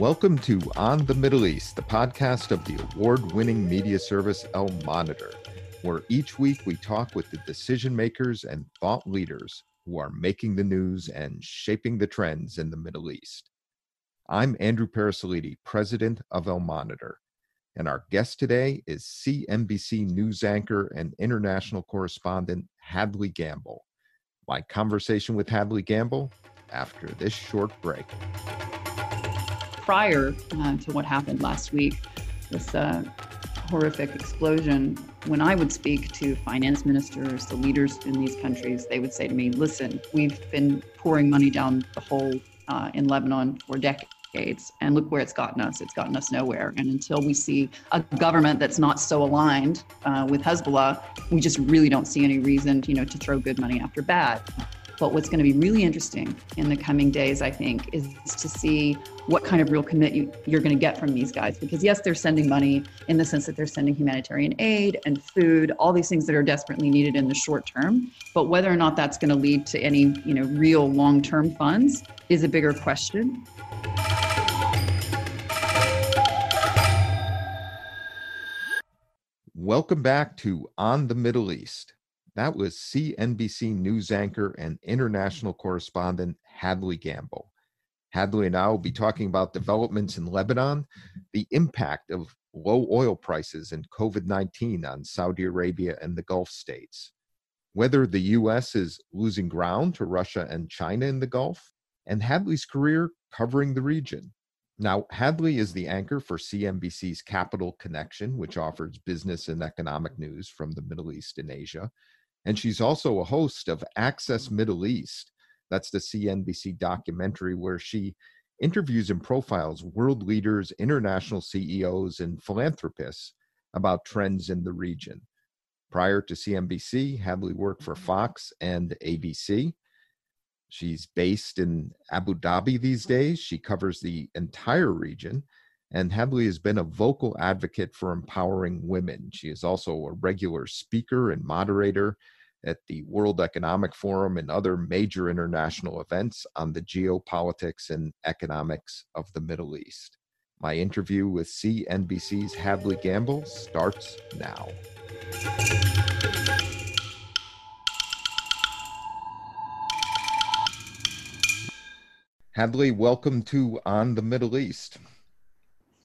Welcome to On the Middle East, the podcast of the award winning media service El Monitor, where each week we talk with the decision makers and thought leaders who are making the news and shaping the trends in the Middle East. I'm Andrew Parasiliti, president of Al-Monitor, and our guest today is CNBC news anchor and international correspondent Hadley Gamble. My conversation with Hadley Gamble after this short break prior uh, to what happened last week, this uh, horrific explosion, when I would speak to finance ministers, the leaders in these countries, they would say to me, listen, we've been pouring money down the hole uh, in Lebanon for decades. And look where it's gotten us. It's gotten us nowhere. And until we see a government that's not so aligned uh, with Hezbollah, we just really don't see any reason, you know, to throw good money after bad. But what's going to be really interesting in the coming days, I think, is to see what kind of real commitment you're going to get from these guys. Because yes, they're sending money in the sense that they're sending humanitarian aid and food, all these things that are desperately needed in the short term. But whether or not that's going to lead to any, you know, real long-term funds is a bigger question. Welcome back to On the Middle East. That was CNBC news anchor and mm. international correspondent Hadley Gamble. Hadley and I will be mm. talking about developments in Lebanon, the impact of low oil prices and COVID 19 on Saudi Arabia and the Gulf states, whether the U.S. is losing ground to Russia and China in the Gulf, and Hadley's career covering the region. Now, Hadley is the anchor for CNBC's Capital Connection, which offers business and economic news from the Middle East and Asia. And she's also a host of Access mm. Middle East. That's the CNBC documentary where she interviews and profiles world leaders, international CEOs, and philanthropists about trends in the region. Prior to CNBC, Hadley worked for mm-hmm. Fox and ABC. She's based in Abu Dhabi these mm-hmm. days. She covers the entire region and Hadley has been a vocal advocate for empowering women. She is also a regular speaker and moderator at the World Economic Forum and other major international events on the geopolitics and economics of the Middle East. My interview with CNBC's Hadley Gamble starts now. Hadley, welcome to On the Middle East.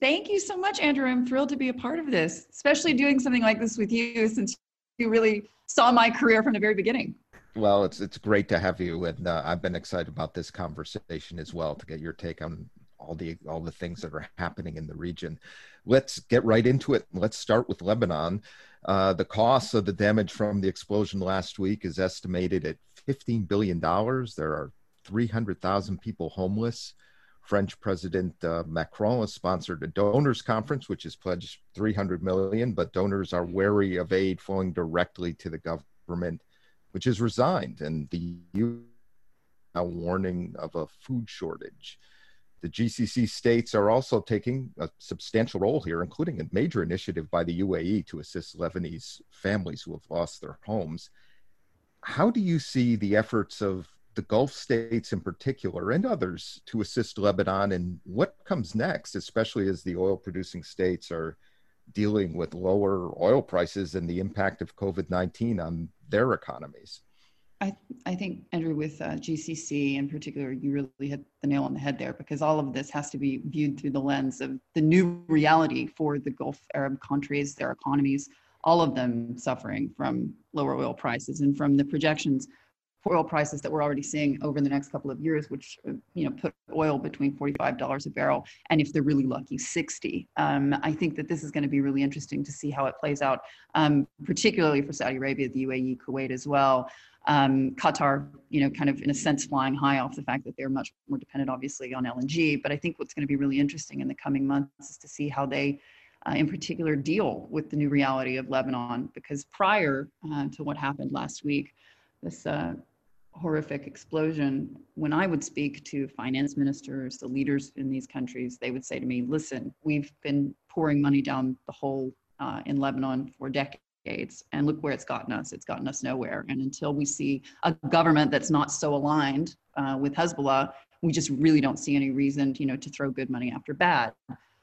Thank you so much, Andrew. I'm thrilled to be a part of this, especially doing something like this with you since you really saw my career from the very beginning. Well, it's it's great to have you, and uh, I've been excited about this conversation as well to get your take on all the all the things that are happening in the region. Let's get right into it. Let's start with Lebanon. Uh, the cost of the damage from the explosion last week is estimated at 15 billion dollars. There are 300,000 people homeless. French President uh, Macron has sponsored a donors conference, which has pledged 300 million, but donors are wary of aid flowing directly to the government, which has resigned, and the EU now warning of a food shortage. The GCC states are also taking a substantial role here, including a major initiative by the UAE to assist Lebanese families who have lost their homes. How do you see the efforts of the Gulf states in particular and others to assist Lebanon and what comes next, especially as the oil producing states are dealing with lower oil prices and the impact of COVID 19 on their economies? I, I think, Andrew, with uh, GCC in particular, you really hit the nail on the head there because all of this has to be viewed through the lens of the new reality for the Gulf Arab countries, their economies, all of them suffering from lower oil prices and from the projections oil prices that we're already seeing over the next couple of years, which uh, you know put oil between $45 a barrel and if they're really lucky, 60. Um, I think that this is going to be really interesting to see how it plays out, um, particularly for Saudi Arabia, the UAE, Kuwait as well. Um, Qatar, you know, kind of in a sense flying high off the fact that they're much more dependent, obviously, on LNG. But I think what's going to be really interesting in the coming months is to see how they uh, in particular deal with the new reality of Lebanon because prior uh, to what happened last week, this uh, horrific explosion, when I would speak to finance ministers, the leaders in these countries, they would say to me, listen, we've been pouring money down the hole uh, in Lebanon for decades. And look where it's gotten us. It's gotten us nowhere. And until we see a government that's not so aligned uh, with Hezbollah, we just really don't see any reason, you know, to throw good money after bad.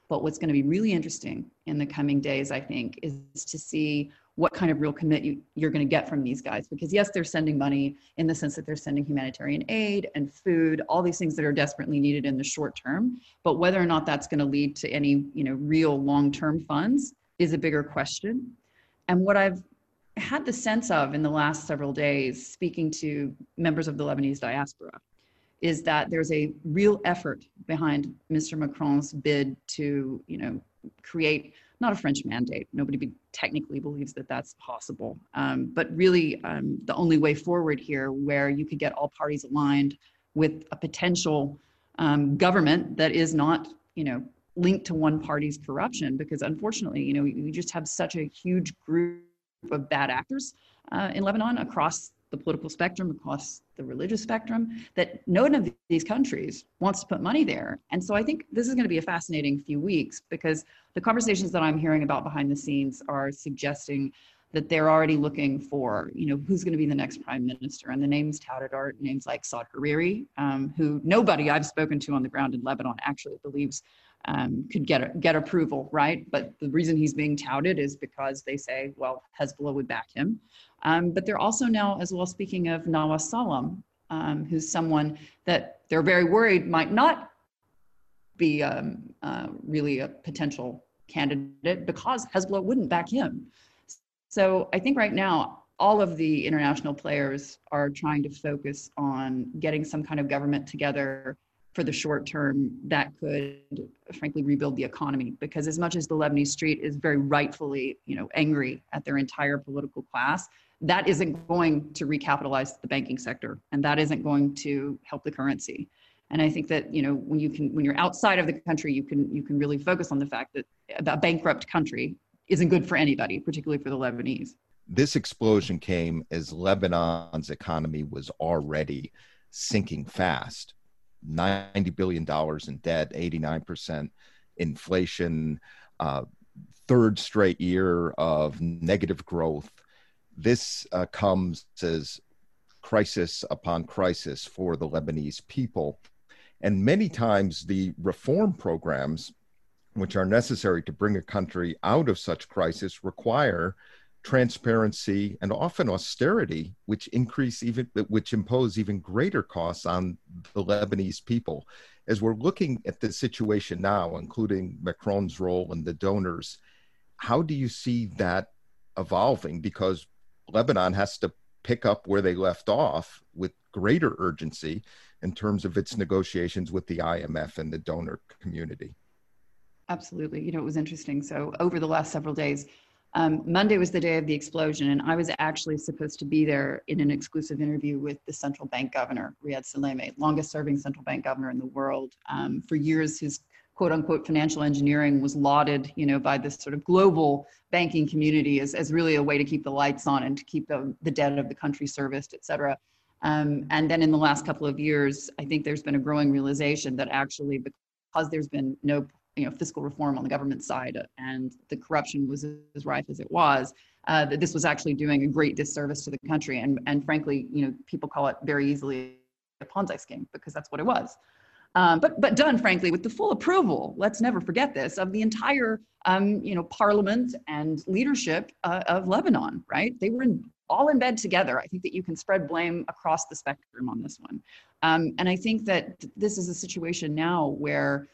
But what's going to be really interesting in the coming days, I think, is to see what kind of real commit you, you're going to get from these guys. Because yes, they're sending money in the sense that they're sending humanitarian aid and food, all these things that are desperately needed in the short term. But whether or not that's going to lead to any, you know, real long-term funds is a bigger question. And what I've had the sense of in the last several days, speaking to members of the Lebanese diaspora, is that there's a real effort behind Mr. Macron's bid to, you know, create not a French mandate. Nobody be, technically believes that that's possible, um, but really um, the only way forward here, where you could get all parties aligned with a potential um, government that is not, you know, linked to one party's corruption, because unfortunately, you know, you just have such a huge group of bad actors uh, in Lebanon across the political spectrum, across the religious spectrum, that none of these countries wants to put money there. And so I think this is going to be a fascinating few weeks because the conversations that I'm hearing about behind the scenes are suggesting that they're already looking for, you know, who's going to be the next prime minister. And the names touted are names like Saad Hariri, um, who nobody I've spoken to on the ground in Lebanon actually believes um, could get get approval, right? But the reason he's being touted is because they say, well, Hezbollah would back him. Um, but they're also now, as well, speaking of Nawaf Salam, um, who's someone that they're very worried might not be um, uh, really a potential candidate because Hezbollah wouldn't back him. So I think right now, all of the international players are trying to focus on getting some kind of government together for the short term that could frankly rebuild the economy. Because as much as the lebanese street is very rightfully you know angry at their entire political class that isn't going to recapitalize the banking sector and that isn't going to help the currency. And i think that you know when you can when you're outside of the country you can you can really focus on the fact that a bankrupt country isn't good for anybody particularly for the lebanese. This explosion came as lebanon's economy was already sinking fast $90 billion in debt, 89% inflation, uh, third straight year of negative growth. This uh, comes as crisis upon crisis for the Lebanese people. And many times the reform programs, which are necessary to bring a country out of such crisis, require transparency and often austerity, which increase even which impose even greater costs on the Lebanese people. As we're looking at the situation now, including Macron's role and the donors, how do you see that evolving? Because Lebanon has to pick up where they left off with greater urgency in terms of its negotiations with the IMF and the donor community. Absolutely. You know, it was interesting. So, over the last several days, um, Monday was the day of the explosion, and I was actually supposed to be there in an exclusive interview with the central bank governor, Riyad Salameh, longest serving central bank governor in the world. Um, for years, his quote unquote financial engineering was lauded, you know, by this sort of global banking community as, as really a way to keep the lights on and to keep the, the debt of the country serviced, et cetera. Um, and then in the last couple of years, I think there's been a growing realization that actually because there's been no you know fiscal reform on the government side and the corruption was as rife as it was uh, that this was actually doing a great disservice to the country and and frankly you know people call it very easily a ponzi scheme because that's what it was. Um, but but done frankly with the full approval let's never forget this of the entire um, you know parliament and leadership uh, of lebanon right? They were in, all in bed together. I think that you can spread blame across the spectrum on this one. Um, and i think that this is a situation now where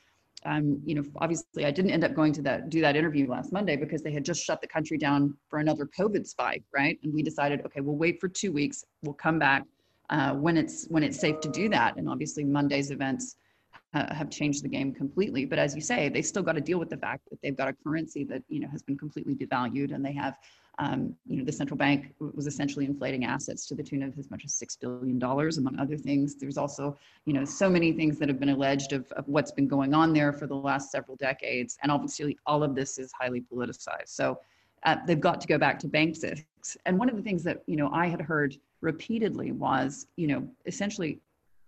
um, you know, obviously I didn't end up going to that do that interview last Monday because they had just shut the country down for another COVID spike, right? And we decided, okay, we'll wait for two weeks. We'll come back uh, when it's when it's safe to do that. And obviously Monday's events uh, have changed the game completely. But as you say, they still got to deal with the fact that they've got a currency that you know has been completely devalued, and they have um, you know, the central bank was essentially inflating assets to the tune of as much as six billion dollars, among other things. There's also, you know, so many things that have been alleged of, of what's been going on there for the last several decades, and obviously all of this is highly politicized. So uh, they've got to go back to basics. And one of the things that you know I had heard repeatedly was, you know, essentially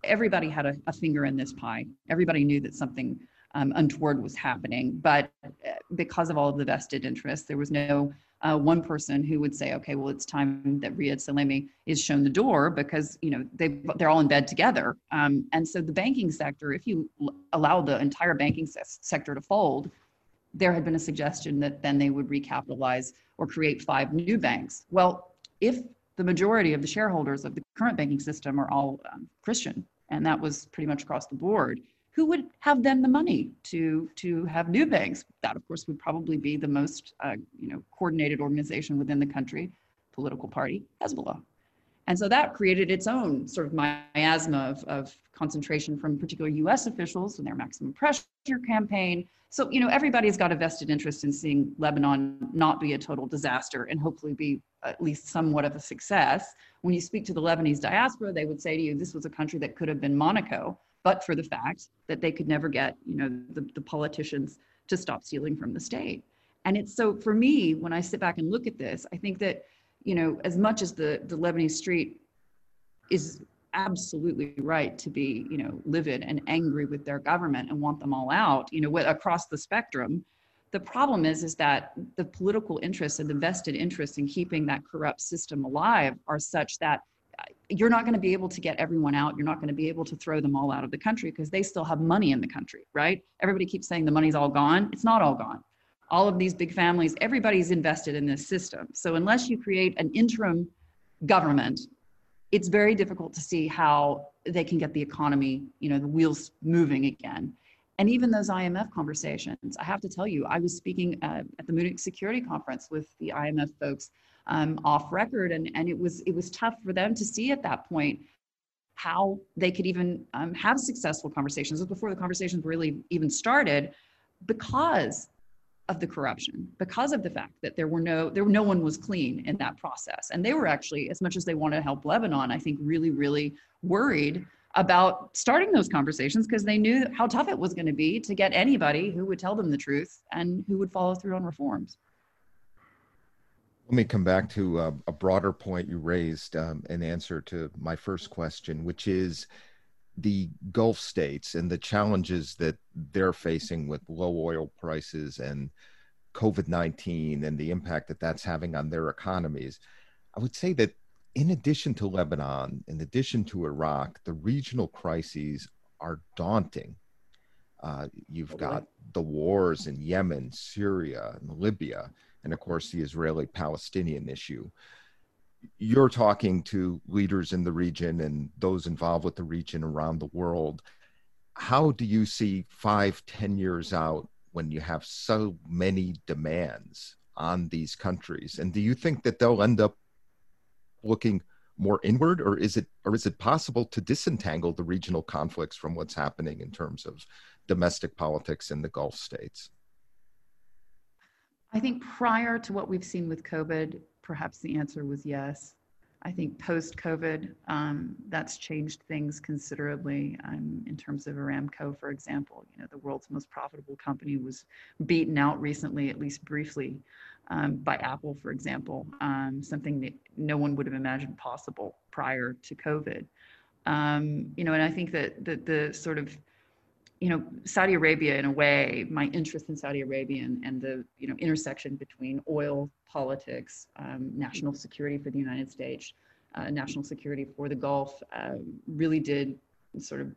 everybody had a, a finger in this pie. Everybody knew that something um, untoward was happening, but uh, because of all of the vested interests, there was no uh, one person who would say, okay, well, it's time that Riyad Salameh is shown the door because, you know, they, they're all in bed together. Um, and so the banking sector, if you allow the entire banking se- sector to fold, there had been a suggestion that then they would recapitalize or create five new banks. Well, if the majority of the shareholders of the current banking system are all um, Christian, and that was pretty much across the board, who would have then the money to to have new banks? That, of course, would probably be the most uh, you know coordinated organization within the country, political party, Hezbollah. And so that created its own sort of miasma of, of concentration from particular US officials and their maximum pressure campaign. So, you know, everybody's got a vested interest in seeing Lebanon not be a total disaster and hopefully be at least somewhat of a success. When you speak to the Lebanese diaspora, they would say to you, this was a country that could have been Monaco, but for the fact that they could never get, you know, the, the politicians to stop stealing from the state. And it's so for me, when I sit back and look at this, I think that, you know, as much as the, the Lebanese street is absolutely right to be, you know, livid and angry with their government and want them all out, you know, across the spectrum. The problem is, is that the political interests and the vested interests in keeping that corrupt system alive are such that uh, you're not going to be able to get everyone out. You're not going to be able to throw them all out of the country because they still have money in the country, right? Everybody keeps saying the money's all gone. It's not all gone. All of these big families, everybody's invested in this system. So unless you create an interim government it's very difficult to see how they can get the economy, you know, the wheels moving again. And even those IMF conversations, I have to tell you, I was speaking uh, at the Munich Security Conference with the IMF folks um, off record, and, and it was it was tough for them to see at that point how they could even um, have successful conversations before the conversations really even started, because of the corruption because of the fact that there were no there no one was clean in that process. And they were actually as much as they wanted to help lebanon i think really really worried about starting those conversations because they knew how tough it was going to be to get anybody who would tell them the truth and who would follow through on reforms. Let me come back to a, a broader point you raised um, in answer to my first question which is the Gulf states and the challenges that they're facing with low oil prices and COVID 19 and the impact that that's having on their economies, I would say that in addition to Lebanon, in addition to Iraq, the regional crises are daunting. Uh, you've got the wars in Yemen, Syria, and Libya, and of course, the Israeli Palestinian issue you're talking to leaders in the region and those involved with the region around the world how do you see five ten years out when you have so many demands on these countries? And do you think that they'll end up looking more inward or is it or is it possible to disentangle the regional conflicts from what's happening in terms of domestic politics in the gulf states i think prior to what we've seen with covid perhaps the answer was yes. I think post COVID, um, that's changed things considerably um, in terms of Aramco, for example. You know, the world's most profitable company was beaten out recently, at least briefly, um, by Apple, for example, um, something that no one would have imagined possible prior to COVID. Um, you know, and I think that, that the sort of you know, Saudi Arabia, in a way, my interest in Saudi Arabia and, and the you know intersection between oil, politics, um, national security for the United States, uh, national security for the Gulf, uh, really did sort of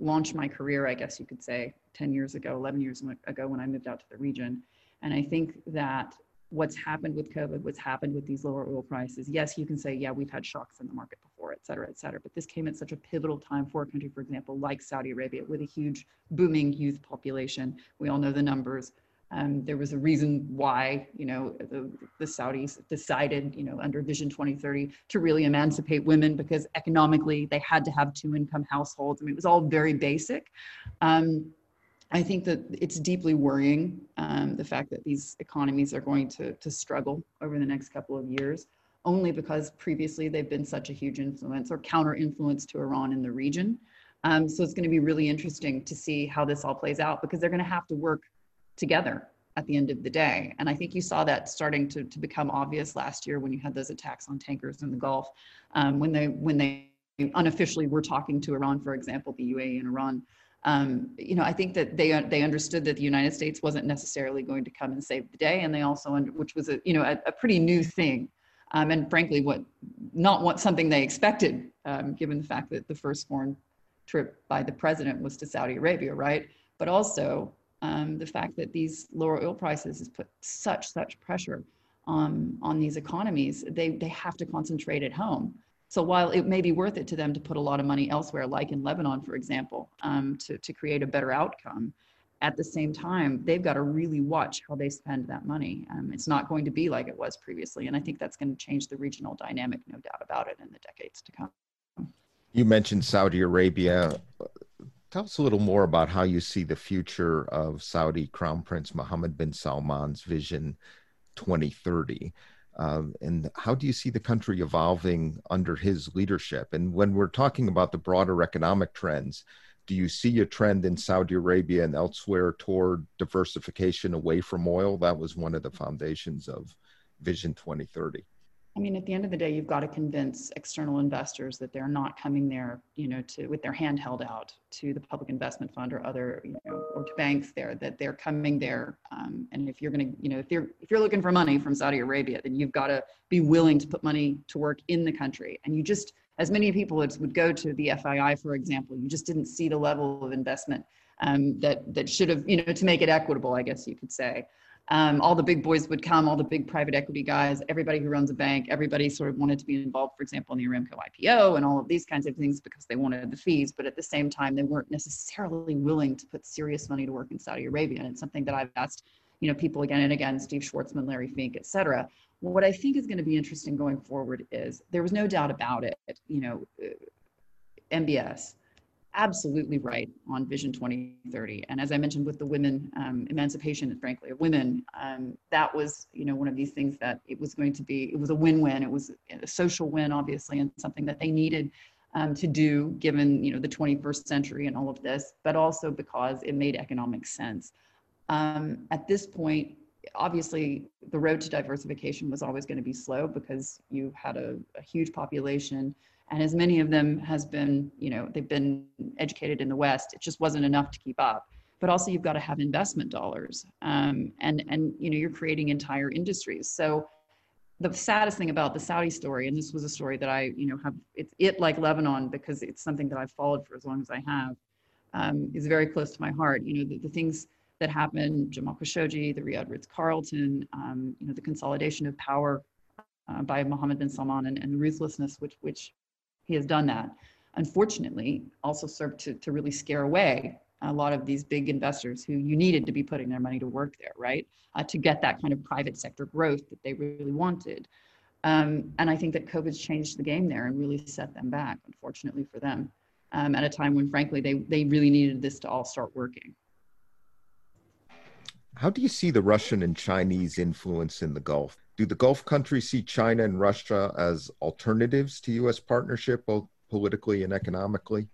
launch my career, I guess you could say, 10 years ago, 11 years ago when I moved out to the region. And I think that what's happened with COVID, what's happened with these lower oil prices. Yes, you can say, yeah, we've had shocks in the market before, et cetera, et cetera. But this came at such a pivotal time for a country, for example, like Saudi Arabia, with a huge booming youth population. We all know the numbers. Um, there was a reason why, you know, the, the Saudis decided, you know, under Vision 2030 to really emancipate women because economically they had to have two income households. I mean, it was all very basic. Um, I think that it's deeply worrying um, the fact that these economies are going to, to struggle over the next couple of years, only because previously they've been such a huge influence or counter influence to Iran in the region. Um, so it's going to be really interesting to see how this all plays out because they're going to have to work together at the end of the day. And I think you saw that starting to, to become obvious last year when you had those attacks on tankers in the Gulf, um, when they when they unofficially were talking to Iran, for example, the UAE and Iran Um, you know, I think that they they understood that the United States wasn't necessarily going to come and save the day, and they also, which was a you know a, a pretty new thing, um, and frankly, what not what something they expected, um, given the fact that the first foreign trip by the president was to Saudi Arabia, right? But also um, the fact that these lower oil prices has put such such pressure on on these economies. They they have to concentrate at home. So while it may be worth it to them to put a lot of money elsewhere, like in Lebanon, for example, um, to, to create a better outcome, at the same time, they've got to really watch how they spend that money. Um, it's not going to be like it was previously. And I think that's going to change the regional dynamic, no doubt about it, in the decades to come. You mentioned Saudi Arabia. Tell us a little more about how you see the future of Saudi Crown Prince Mohammed bin Salman's Vision 2030. Um, and how do you see the country evolving under his leadership? And when we're talking about the broader economic trends, do you see a trend in Saudi Arabia and elsewhere toward diversification away from oil? That was one of the foundations of Vision 2030. I mean, at the end of the day, you've got to convince external investors that they're not coming there, you know, to with their hand held out to the public investment fund or other, you know, or to banks there that they're coming there. Um, and if you're going to, you know, if you're if you're looking for money from Saudi Arabia, then you've got to be willing to put money to work in the country. And you just, as many people as would go to the FII, for example, you just didn't see the level of investment um, that that should have, you know, to make it equitable, I guess you could say um, all the big boys would come, all the big private equity guys, everybody who runs a bank, everybody sort of wanted to be involved, for example, in the Aramco IPO and all of these kinds of things because they wanted the fees. But at the same time, they weren't necessarily willing to put serious money to work in Saudi Arabia. And it's something that I've asked, you know, people again and again, Steve Schwarzman, Larry Fink, et cetera. What I think is going to be interesting going forward is there was no doubt about it, you know, uh, MBS absolutely right on Vision 2030. And as I mentioned with the women um, emancipation, frankly, women, um, that was, you know, one of these things that it was going to be, it was a win-win. It was a social win, obviously, and something that they needed um, to do given, you know, the 21st century and all of this, but also because it made economic sense. Um, at this point, obviously the road to diversification was always going to be slow because you had a, a huge population and as many of them has been you know they've been educated in the west it just wasn't enough to keep up. But also you've got to have investment dollars um, and and you know you're creating entire industries. So the saddest thing about the saudi story and this was a story that i you know have it's it like lebanon because it's something that i've followed for as long as i have um, is very close to my heart. You know the, the things that happened jamal khashoggi the riyadh ritz-carlton um, you know the consolidation of power uh, by Mohammed bin Salman and, and ruthlessness which which he has done that. Unfortunately, also served to, to really scare away a lot of these big investors who you needed to be putting their money to work there, right? Uh, to get that kind of private sector growth that they really wanted. Um, and I think that COVID's changed the game there and really set them back, unfortunately for them, um, at a time when, frankly, they, they really needed this to all start working. How do you see the Russian and Chinese influence in the Gulf? Do the Gulf countries see China and Russia as alternatives to U.S. partnership, both politically and economically?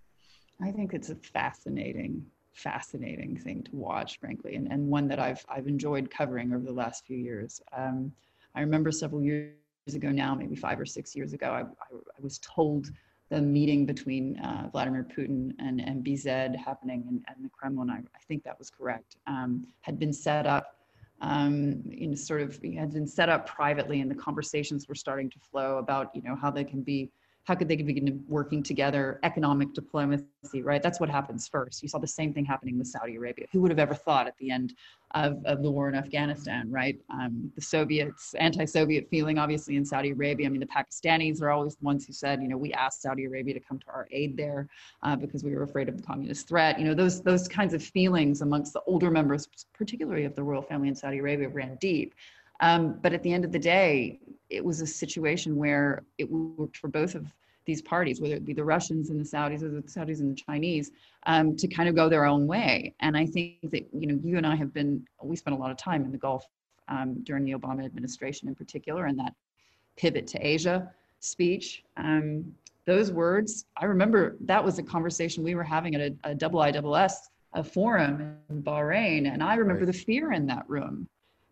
I think it's a fascinating, fascinating thing to watch, frankly, and, and one that I've I've enjoyed covering over the last few years. Um, I remember several years ago now, maybe five or six years ago, I, I, I was told the meeting between uh, Vladimir Putin and MBZ happening in, in the Kremlin, I, I, think that was correct, um, had been set up, um, sort of had been set up privately and the conversations were starting to flow about, you know, how they can be how could they begin working together economic diplomacy right? That's what happens first. You saw the same thing happening with saudi arabia. Who would have ever thought at the end of, of the war in afghanistan right? Um, the soviets anti-soviet feeling obviously in saudi arabia. I mean the pakistanis are always the ones who said you know we asked saudi arabia to come to our aid there uh, because we were afraid of the communist threat. You know those those kinds of feelings amongst the older members particularly of the royal family in saudi arabia ran deep um, but at the end of the day, it was a situation where it worked for both of these parties, whether it be the Russians and the Saudis or the Saudis and the Chinese, um, to kind of go their own way. And I think that you know you and I have been we spent a lot of time in the Gulf um, during the Obama administration in particular, and that pivot to Asia speech. Um, those words, I remember that was a conversation we were having at a, a double ISS a forum in Bahrain, and I remember right. the fear in that room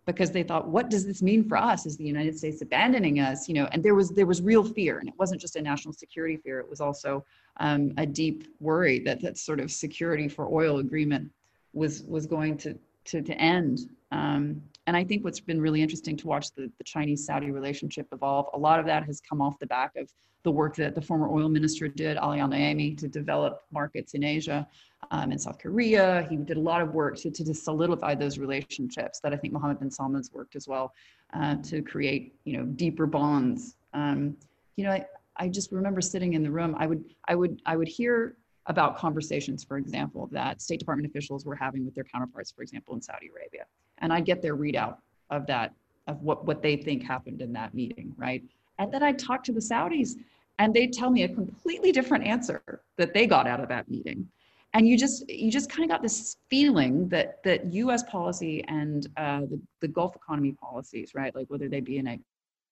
because they thought, what does this mean for us? Is the United States abandoning us? You know, and there was there was real fear, and it wasn't just a national security fear; it was also um, a deep worry that that sort of security for oil agreement was was going to to, to end. Um, and I think what's been really interesting to watch the, the Chinese Saudi relationship evolve, a lot of that has come off the back of the work that the former oil minister did, Ali Al Naimi, to develop markets in Asia um, in South Korea. He did a lot of work to, to, solidify those relationships that I think Mohammed bin Salman's worked as well uh, to create, you know, deeper bonds. Um, you know, I, I just remember sitting in the room. I would, I would, I would hear about conversations, for example, that State Department officials were having with their counterparts, for example, in Saudi Arabia, and I'd get their readout of that, of what what they think happened in that meeting, right? And then I'd talk to the Saudis, and they'd tell me a completely different answer that they got out of that meeting and you just you just kind of got this feeling that that U.S. policy and uh, the, the Gulf economy policies, right, like whether they be in a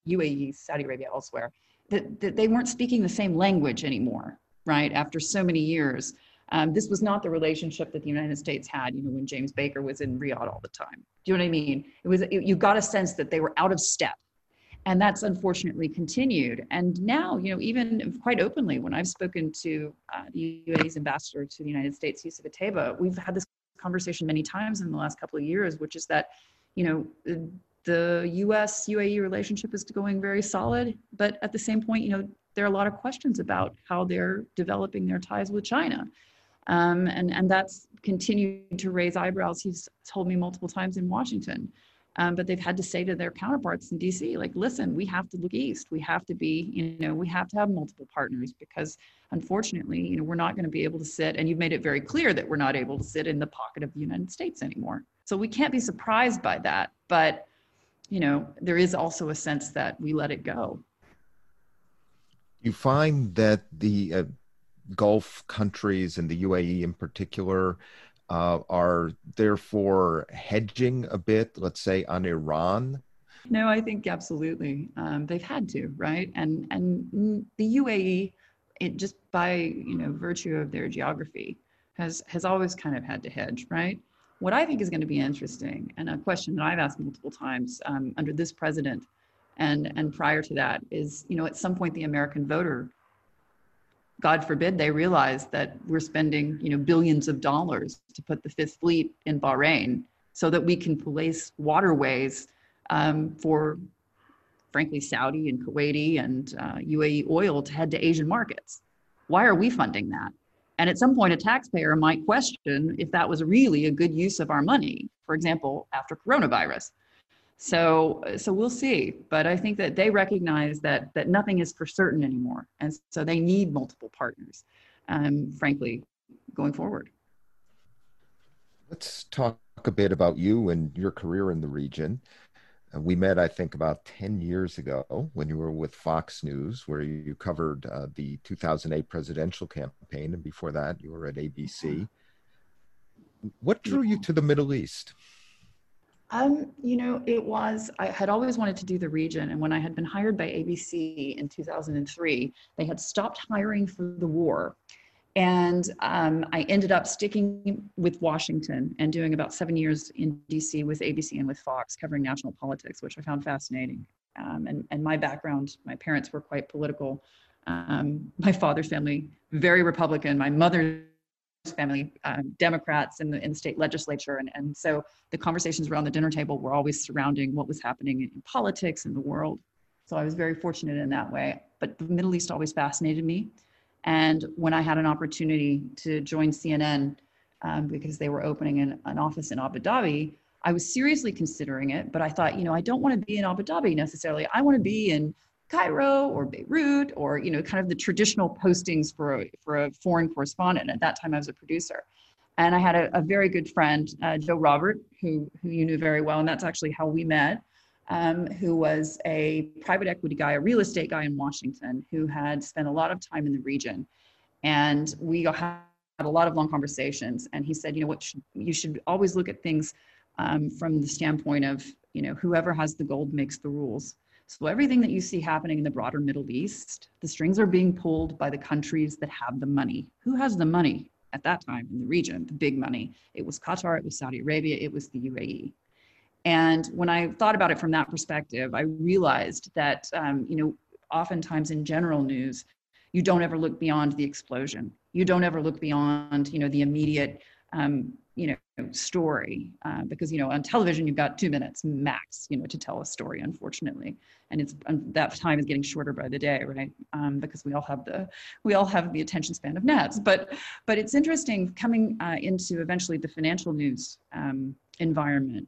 UAE, Saudi Arabia, elsewhere, that, that they weren't speaking the same language anymore, right? After so many years, um, this was not the relationship that the United States had, you know, when James Baker was in Riyadh all the time. Do you know what I mean? It was it, you got a sense that they were out of step and that's unfortunately continued. And now, you know, even quite openly, when I've spoken to uh, the UAE's ambassador to the United States, Yusuf Otaiba, we've had this conversation many times in the last couple of years, which is that, you know, the U.S. UAE relationship is going very solid, but at the same point, you know, there are a lot of questions about how they're developing their ties with China. Um, and, and that's continued to raise eyebrows. He's told me multiple times in Washington. Um, but they've had to say to their counterparts in DC, like, listen, we have to look east. We have to be, you know, we have to have multiple partners because unfortunately, you know, we're not going to be able to sit, and you've made it very clear that we're not able to sit in the pocket of the United States anymore. So we can't be surprised by that. But, you know, there is also a sense that we let it go. You find that the uh, Gulf countries and the UAE in particular uh, are therefore hedging a bit, let's say, on Iran? No, I think absolutely. Um, they've had to, right? And and the UAE, it just by you know virtue of their geography, has has always kind of had to hedge, right? What I think is going to be interesting, and a question that I've asked multiple times um, under this president, and and prior to that, is you know at some point the American voter God forbid they realize that we're spending, you know, billions of dollars to put the Fifth Fleet in Bahrain so that we can police waterways um, for, frankly, Saudi and Kuwaiti and uh, UAE oil to head to Asian markets. Why are we funding that? And at some point, a taxpayer might question if that was really a good use of our money, for example, after coronavirus. So, so we'll see. But I think that they recognize that that nothing is for certain anymore, and so they need multiple partners. Um, frankly, going forward. Let's talk a bit about you and your career in the region. Uh, we met, I think, about 10 years ago when you were with Fox News, where you covered uh, the 2008 presidential campaign. And before that, you were at ABC. What drew you to the Middle East? Um, you know, it was, I had always wanted to do the region. And when I had been hired by ABC in 2003, they had stopped hiring for the war. And um, I ended up sticking with Washington and doing about seven years in DC with ABC and with Fox, covering national politics, which I found fascinating. Um, and, and my background, my parents were quite political. Um, my father's family, very Republican. My mother family um, Democrats in the, in the state legislature. And, and so the conversations around the dinner table were always surrounding what was happening in, in politics in the world. So I was very fortunate in that way. But the Middle East always fascinated me. And when I had an opportunity to join CNN um, because they were opening an, an office in Abu Dhabi, I was seriously considering it. But I thought, you know, I don't want to be in Abu Dhabi necessarily. I want to be in Cairo or Beirut or you know kind of the traditional postings for a, for a foreign correspondent. At that time, I was a producer, and I had a, a very good friend, uh, Joe Robert, who who you knew very well, and that's actually how we met. Um, who was a private equity guy, a real estate guy in Washington, who had spent a lot of time in the region, and we had a lot of long conversations. And he said, you know what, you should always look at things um, from the standpoint of you know whoever has the gold makes the rules so everything that you see happening in the broader Middle East, the strings are being pulled by the countries that have the money. Who has the money at that time in the region, the big money? It was Qatar, it was Saudi Arabia, it was the UAE. And when I thought about it from that perspective, I realized that, um, you know, oftentimes in general news, you don't ever look beyond the explosion. You don't ever look beyond, you know, the immediate, um, you know, story. Uh, because, you know, on television, you've got two minutes max, you know, to tell a story, unfortunately. And it's that time is getting shorter by the day, right? Um, because we all have the we all have the attention span of gnats. But but it's interesting coming uh, into eventually the financial news um, environment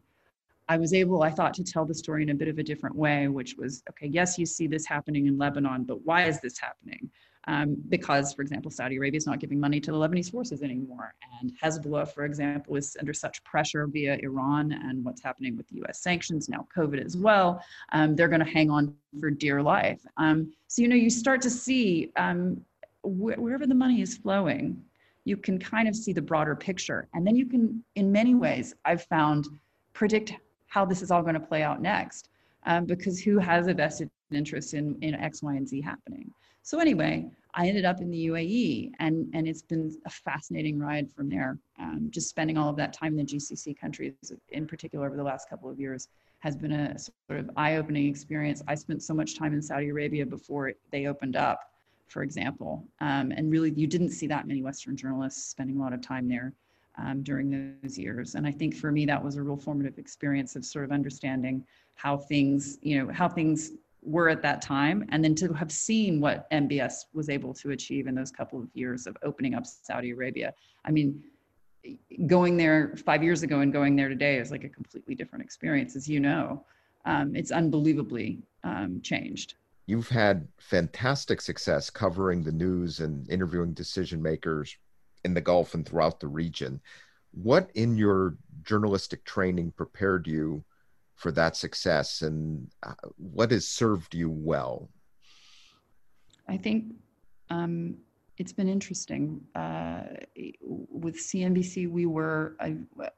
I was able, I thought, to tell the story in a bit of a different way, which was okay, yes, you see this happening in Lebanon, but why is this happening? Um, because, for example, Saudi Arabia is not giving money to the Lebanese forces anymore. And Hezbollah, for example, is under such pressure via Iran and what's happening with the US sanctions, now COVID as well. Um, they're going to hang on for dear life. Um, so, you know, you start to see um, wh- wherever the money is flowing, you can kind of see the broader picture. And then you can, in many ways, I've found, predict how this is all going to play out next um, because who has a vested interest in, in X, Y, and Z happening. So anyway, I ended up in the UAE and, and it's been a fascinating ride from there. Um, just spending all of that time in the GCC countries in particular over the last couple of years has been a sort of eye-opening experience. I spent so much time in Saudi Arabia before they opened up, for example. Um, and really you didn't see that many Western journalists spending a lot of time there um, during those years. And I think for me, that was a real formative experience of sort of understanding how things, you know, how things were at that time. And then to have seen what MBS was able to achieve in those couple of years of opening up Saudi Arabia. I mean, going there five years ago and going there today is like a completely different experience, as you know. Um, it's unbelievably um, changed. You've had fantastic success covering the news and interviewing decision makers in the Gulf and throughout the region. What in your journalistic training prepared you for that success and uh, what has served you well? I think um, it's been interesting. Uh, with CNBC, we were,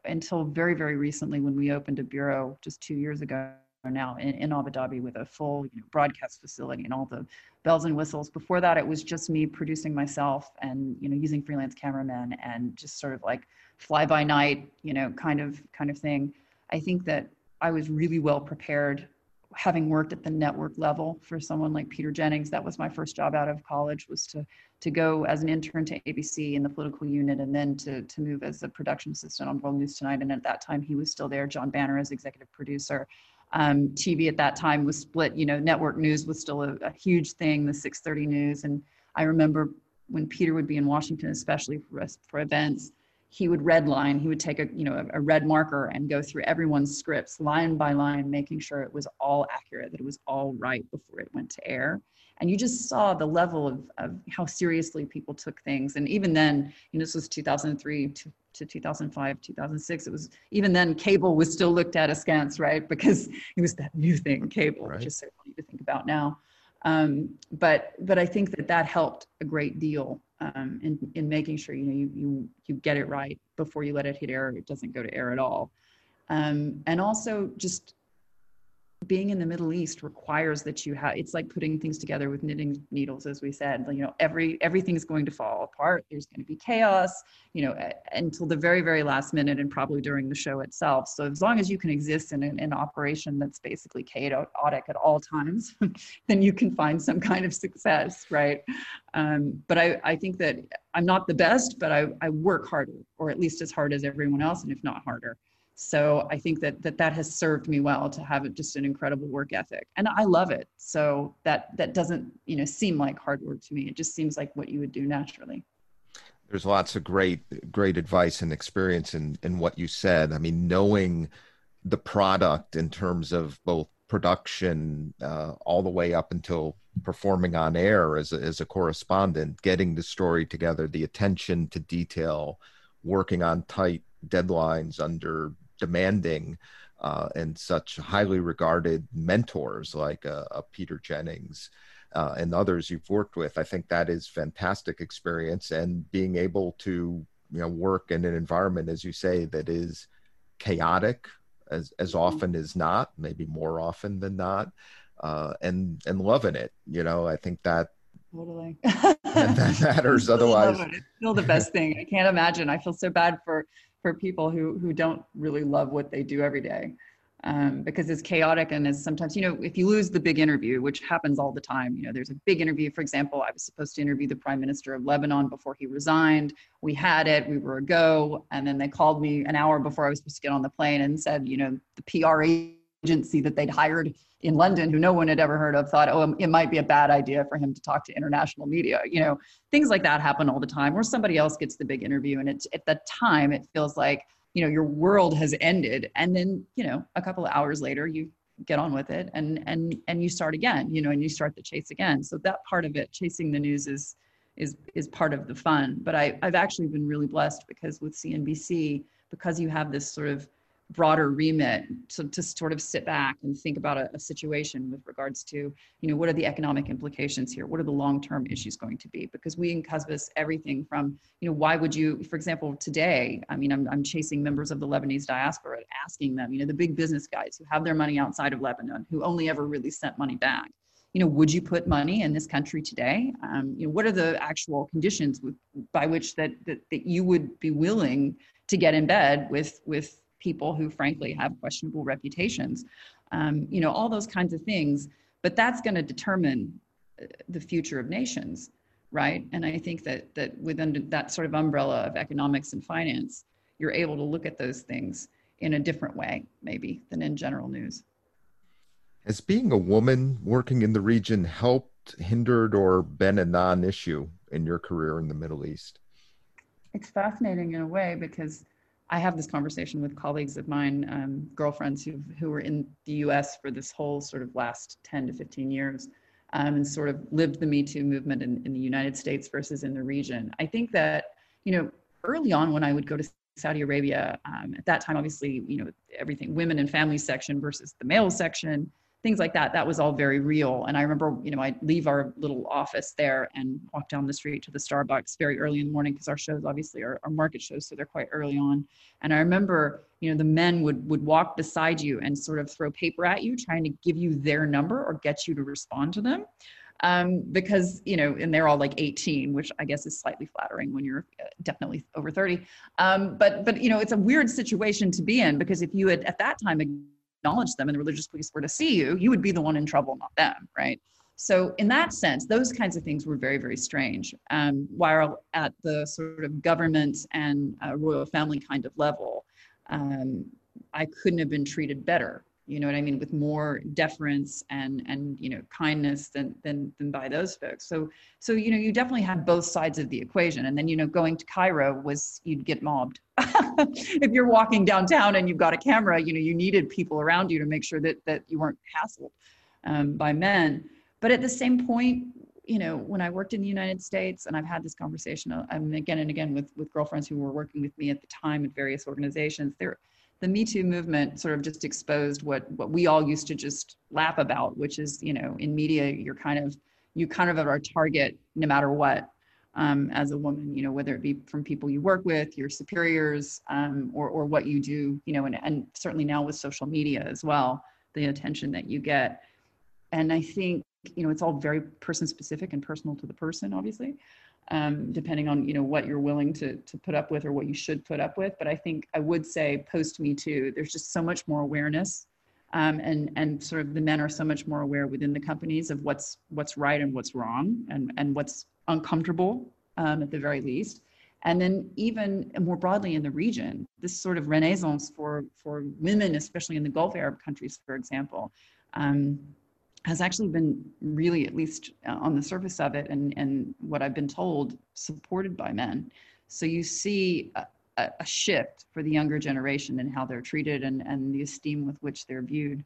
until very, very recently, when we opened a bureau just two years ago, now in, in Abu Dhabi with a full you know, broadcast facility and all the bells and whistles. Before that, it was just me producing myself and you know using freelance cameramen and just sort of like fly by night, you know, kind of kind of thing. I think that I was really well prepared having worked at the network level for someone like Peter Jennings, that was my first job out of college was to to go as an intern to ABC in the political unit and then to to move as a production assistant on World News Tonight. And at that time he was still there, John Banner as executive producer. Um, TV at that time was split. You know, network news was still a, a huge thing, the 6:30 news. And I remember when Peter would be in Washington, especially for for events, he would redline. He would take a you know a, a red marker and go through everyone's scripts line by line, making sure it was all accurate, that it was all right before it went to air and you just saw the level of, of how seriously people took things and even then you know this was 2003 to, to 2005 2006 it was even then cable was still looked at askance right because it was that new thing cable right. which is so funny to think about now um, but but i think that that helped a great deal um, in in making sure you know you you you get it right before you let it hit air it doesn't go to air at all. Um, and also just being in the Middle East requires that you have it's like putting things together with knitting needles as we said you know every everything's going to fall apart. There's going to be chaos you know until the very very last minute and probably during the show itself. So as long as you can exist in an, an operation that's basically chaotic at all times then you can find some kind of success right? Um, but I, I think that I'm not the best but I, I work harder or at least as hard as everyone else and if not harder so I think that that that has served me well to have just an incredible work ethic, and I love it. So that that doesn't you know seem like hard work to me. It just seems like what you would do naturally. There's lots of great great advice and experience in in what you said. I mean, knowing the product in terms of both production uh, all the way up until performing on air as a, as a correspondent, getting the story together, the attention to detail, working on tight deadlines under demanding uh, and such highly regarded mentors like uh, Peter Jennings uh, and others you've worked with. I think that is fantastic experience and being able to you know work in an environment, as you say, that is chaotic as as mm-hmm. often as not, maybe more often than not, uh, and and loving it. You know, I think that totally that matters. Otherwise, it's still the best thing. I can't imagine. I feel so bad for for people who who don't really love what they do every day um, because it's chaotic and as sometimes you know if you lose the big interview which happens all the time you know there's a big interview. For example i was supposed to interview the prime minister of lebanon before he resigned. We had it we were a go and then they called me an hour before i was supposed to get on the plane and said you know the pr agency that they'd hired in london who no one had ever heard of thought oh it might be a bad idea for him to talk to international media you know things like that happen all the time or somebody else gets the big interview and it's at the time it feels like you know your world has ended and then you know a couple of hours later you get on with it and and and you start again you know and you start the chase again. So that part of it chasing the news is is is part of the fun. But i i've actually been really blessed because with cnbc because you have this sort of broader remit to, to sort of sit back and think about a, a, situation with regards to, you know, what are the economic implications here? What are the long-term issues going to be? Because we encompass everything from, you know, why would you, for example, today, I mean, I'm, I'm chasing members of the Lebanese diaspora, asking them, you know, the big business guys who have their money outside of Lebanon, who only ever really sent money back. You know, would you put money in this country today? Um, you know, what are the actual conditions with, by which that, that that you would be willing to get in bed with with people who frankly have questionable reputations. Um, you know all those kinds of things but that's going to determine uh, the future of nations right? And i think that that within that sort of umbrella of economics and finance you're able to look at those things in a different way maybe than in general news. Has being a woman working in the region helped hindered or been a non-issue in your career in the middle east? It's fascinating in a way because I have this conversation with colleagues of mine, um, girlfriends who who were in the U.S. for this whole sort of last 10 to 15 years, um, and sort of lived the Me Too movement in, in the United States versus in the region. I think that you know early on when I would go to Saudi Arabia, um, at that time, obviously, you know everything women and family section versus the male section things like that that was all very real. And i remember you know i'd leave our little office there and walk down the street to the starbucks very early in the morning because our shows obviously are, are market shows so they're quite early on. And i remember you know the men would would walk beside you and sort of throw paper at you trying to give you their number or get you to respond to them. Um, because you know and they're all like 18 which i guess is slightly flattering when you're uh, definitely over 30 um, but but you know it's a weird situation to be in because if you had at that time acknowledge them and the religious police were to see you, you would be the one in trouble, not them, right? So in that sense, those kinds of things were very, very strange. Um, while at the sort of government and uh, royal family kind of level, um, I couldn't have been treated better you know what I mean, with more deference and and you know kindness than than than by those folks. So so you know you definitely have both sides of the equation. And then you know going to Cairo was you'd get mobbed if you're walking downtown and you've got a camera. You know you needed people around you to make sure that that you weren't hassled um, by men. But at the same point, you know, when I worked in the United States, and I've had this conversation um, again and again with with girlfriends who were working with me at the time at various organizations, there the Me Too movement sort of just exposed what what we all used to just laugh about, which is you know in media you're kind of you kind of are a target no matter what um, as a woman, you know whether it be from people you work with, your superiors, um, or or what you do, you know, and and certainly now with social media as well, the attention that you get, and I think you know it's all very person specific and personal to the person, obviously um, depending on you know what you're willing to to put up with or what you should put up with. But I think I would say post Me Too, there's just so much more awareness, um, and and sort of the men are so much more aware within the companies of what's what's right and what's wrong and and what's uncomfortable um, at the very least. And then even more broadly in the region, this sort of renaissance for for women, especially in the Gulf Arab countries, for example. Um, has actually been really, at least uh, on the surface of it, and, and what I've been told, supported by men. So you see a, a shift for the younger generation and how they're treated and, and the esteem with which they're viewed,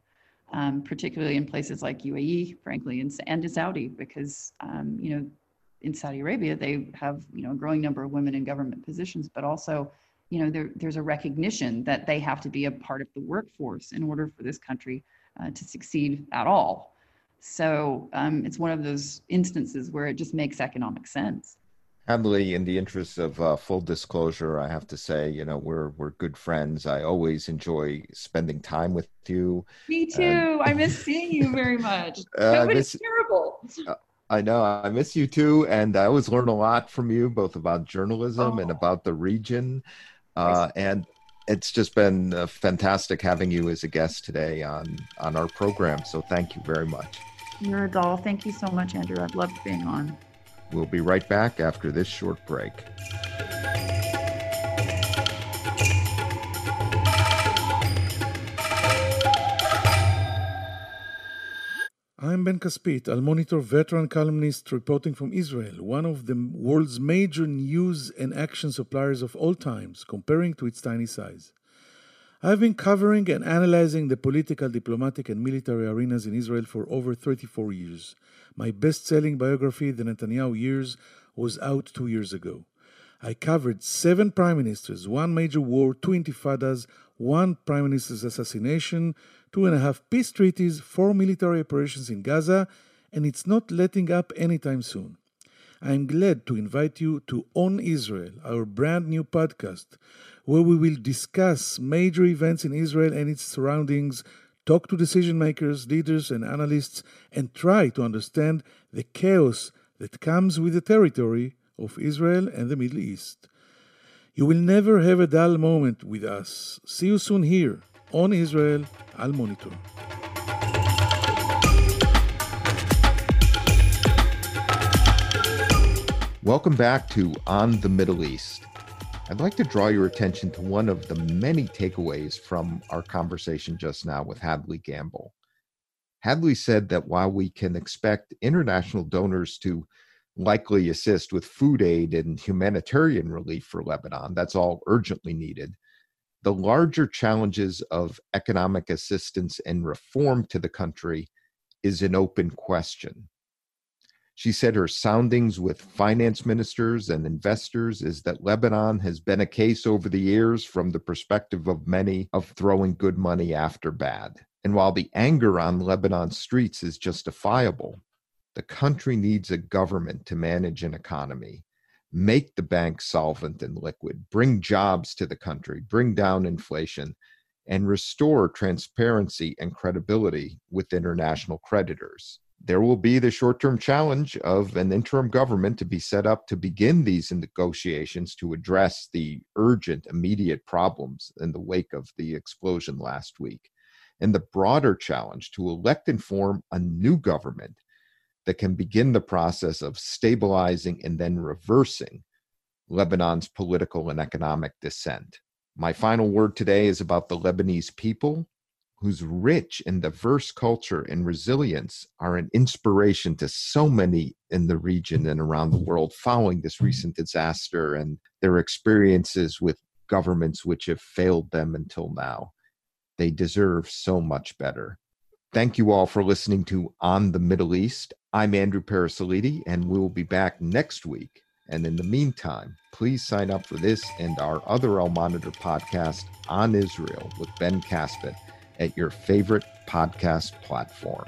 um, particularly in places like UAE, frankly, and, and Saudi, because, um, you know, in Saudi Arabia, they have, you know, a growing number of women in government positions, but also, you know, there, there's a recognition that they have to be a part of the workforce in order for this country uh, to succeed at all. So um, it's one of those instances where it just makes economic sense. Hadley, in the interest of uh, full disclosure, I have to say, you know, we're we're good friends. I always enjoy spending time with you. Me too. I miss seeing you very much. uh, miss, terrible. Uh, I know. I miss you too, and I always learn a lot from you, both about journalism oh. and about the region. Uh, and it's just been uh, fantastic having you as a guest today on on our program. So thank you very much. You're a doll. Thank you so much, Andrew. I've loved being on. We'll be right back after this short break. I'm Ben Caspit, Al Monitor veteran columnist reporting from Israel, one of the world's major news and action suppliers of all times, comparing to its tiny size. I've been covering and analyzing the political, diplomatic, and military arenas in Israel for over 34 years. My best selling biography, The Netanyahu Years, was out two years ago. I covered seven prime ministers, one major war, two intifadas, one prime minister's assassination, two and a half peace treaties, four military operations in Gaza, and it's not letting up anytime soon. I'm glad to invite you to On Israel, our brand new podcast, where we will discuss major events in Israel and its surroundings, talk to decision makers, leaders, and analysts, and try to understand the chaos that comes with the territory of Israel and the Middle East. You will never have a dull moment with us. See you soon here on Israel Al Monitor. Welcome back to On the Middle East. I'd like to draw your attention to one of the many takeaways from our conversation just now with Hadley Gamble. Hadley said that while we can expect international donors to likely assist with food aid and humanitarian relief for Lebanon, that's all urgently needed, the larger challenges of economic assistance and reform to the country is an open question. She said her soundings with finance ministers and investors is that Lebanon has been a case over the years from the perspective of many of throwing good money after bad. And while the anger on Lebanon's streets is justifiable, the country needs a government to manage an economy make the banks solvent and liquid, bring jobs to the country, bring down inflation, and restore transparency and credibility with international creditors. There will be the short term challenge of an interim government to be set up to begin these negotiations to address the urgent, immediate problems in the wake of the explosion last week. And the broader challenge to elect and form a new government that can begin the process of stabilizing and then reversing Lebanon's political and economic descent. My final word today is about the Lebanese people, whose rich and diverse culture and resilience are an inspiration to so many in the region and around the world following this mm-hmm. recent disaster and their experiences with governments which have failed them until now. They deserve so much better. Thank you all for listening to On the Middle East. I'm Andrew Parasiliti, and we will be back next week. And in the meantime, please sign up for this and our other Al Monitor podcast on Israel with Ben Caspit at your favorite podcast platform.